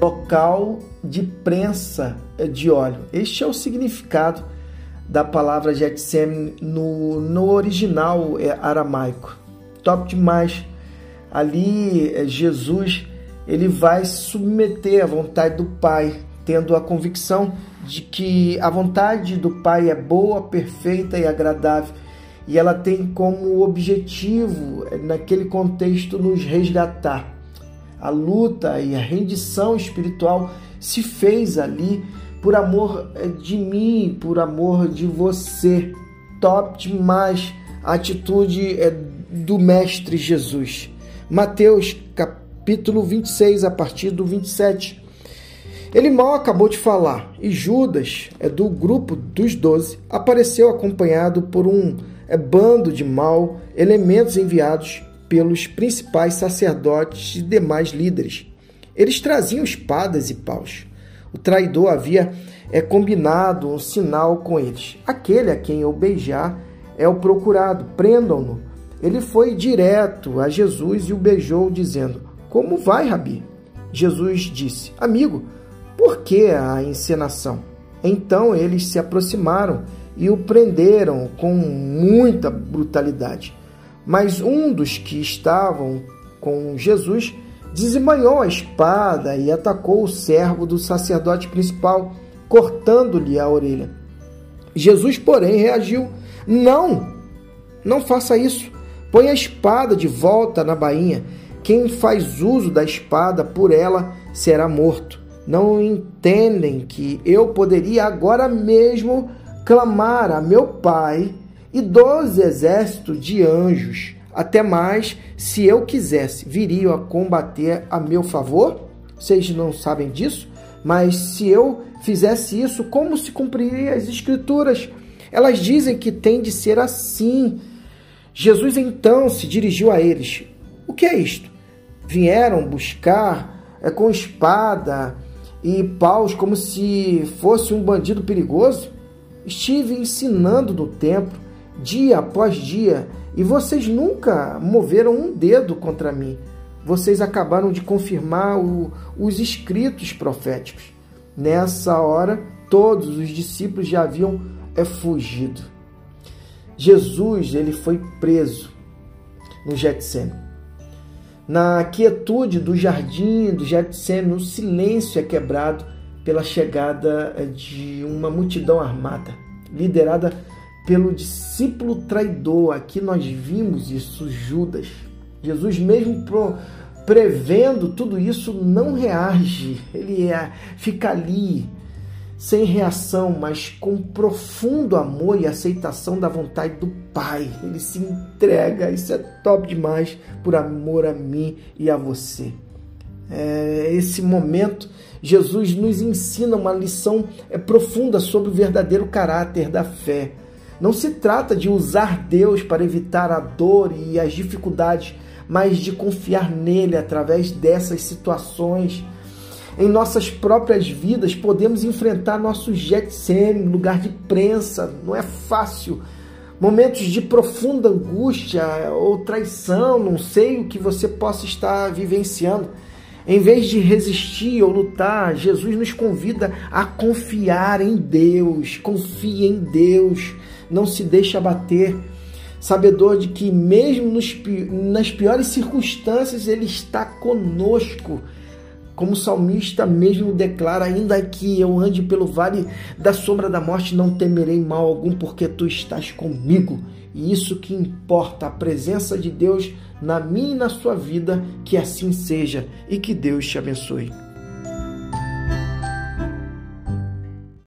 local de prensa de óleo. Este é o significado da palavra Getsemane no, no original é, aramaico. Top demais. Ali é, Jesus ele vai submeter à vontade do Pai, tendo a convicção de que a vontade do Pai é boa, perfeita e agradável. E ela tem como objetivo, é, naquele contexto, nos resgatar. A luta e a rendição espiritual se fez ali por amor eh, de mim, por amor de você. Top demais a atitude eh, do Mestre Jesus. Mateus capítulo 26, a partir do 27. Ele mal acabou de falar e Judas, é do grupo dos doze, apareceu acompanhado por um bando de mal elementos enviados pelos principais sacerdotes e demais líderes. Eles traziam espadas e paus. O traidor havia é combinado um sinal com eles. Aquele a quem eu beijar é o procurado, prendam-no. Ele foi direto a Jesus e o beijou, dizendo: Como vai, Rabi? Jesus disse: Amigo, por que a encenação? Então eles se aproximaram e o prenderam com muita brutalidade. Mas um dos que estavam com Jesus desembanhou a espada e atacou o servo do sacerdote principal, cortando-lhe a orelha. Jesus, porém, reagiu: Não, não faça isso. Põe a espada de volta na bainha. Quem faz uso da espada por ela será morto. Não entendem que eu poderia agora mesmo clamar a meu Pai e doze exércitos de anjos até mais, se eu quisesse, viriam a combater a meu favor? Vocês não sabem disso? Mas se eu fizesse isso, como se cumpriria as Escrituras? Elas dizem que tem de ser assim. Jesus então se dirigiu a eles: O que é isto? Vieram buscar é, com espada e paus como se fosse um bandido perigoso? Estive ensinando no templo dia após dia e vocês nunca moveram um dedo contra mim. Vocês acabaram de confirmar o, os escritos proféticos. Nessa hora, todos os discípulos já haviam é, fugido. Jesus ele foi preso no Getsemane. Na quietude do jardim do Getsemane, o silêncio é quebrado pela chegada de uma multidão armada, liderada pelo discípulo traidor. Aqui nós vimos isso, Judas. Jesus, mesmo pro, prevendo tudo isso, não reage. Ele é, fica ali, sem reação, mas com profundo amor e aceitação da vontade do Pai. Ele se entrega. Isso é top demais por amor a mim e a você. É, esse momento, Jesus nos ensina uma lição é, profunda sobre o verdadeiro caráter da fé. Não se trata de usar Deus para evitar a dor e as dificuldades, mas de confiar nele através dessas situações. Em nossas próprias vidas, podemos enfrentar nosso Getsemane, lugar de prensa, não é fácil. Momentos de profunda angústia ou traição, não sei o que você possa estar vivenciando. Em vez de resistir ou lutar, Jesus nos convida a confiar em Deus. Confie em Deus não se deixe abater, sabedor de que, mesmo nos, nas piores circunstâncias, Ele está conosco. Como o salmista mesmo declara, ainda que eu ande pelo vale da sombra da morte, não temerei mal algum, porque tu estás comigo. E isso que importa, a presença de Deus na minha e na sua vida, que assim seja e que Deus te abençoe.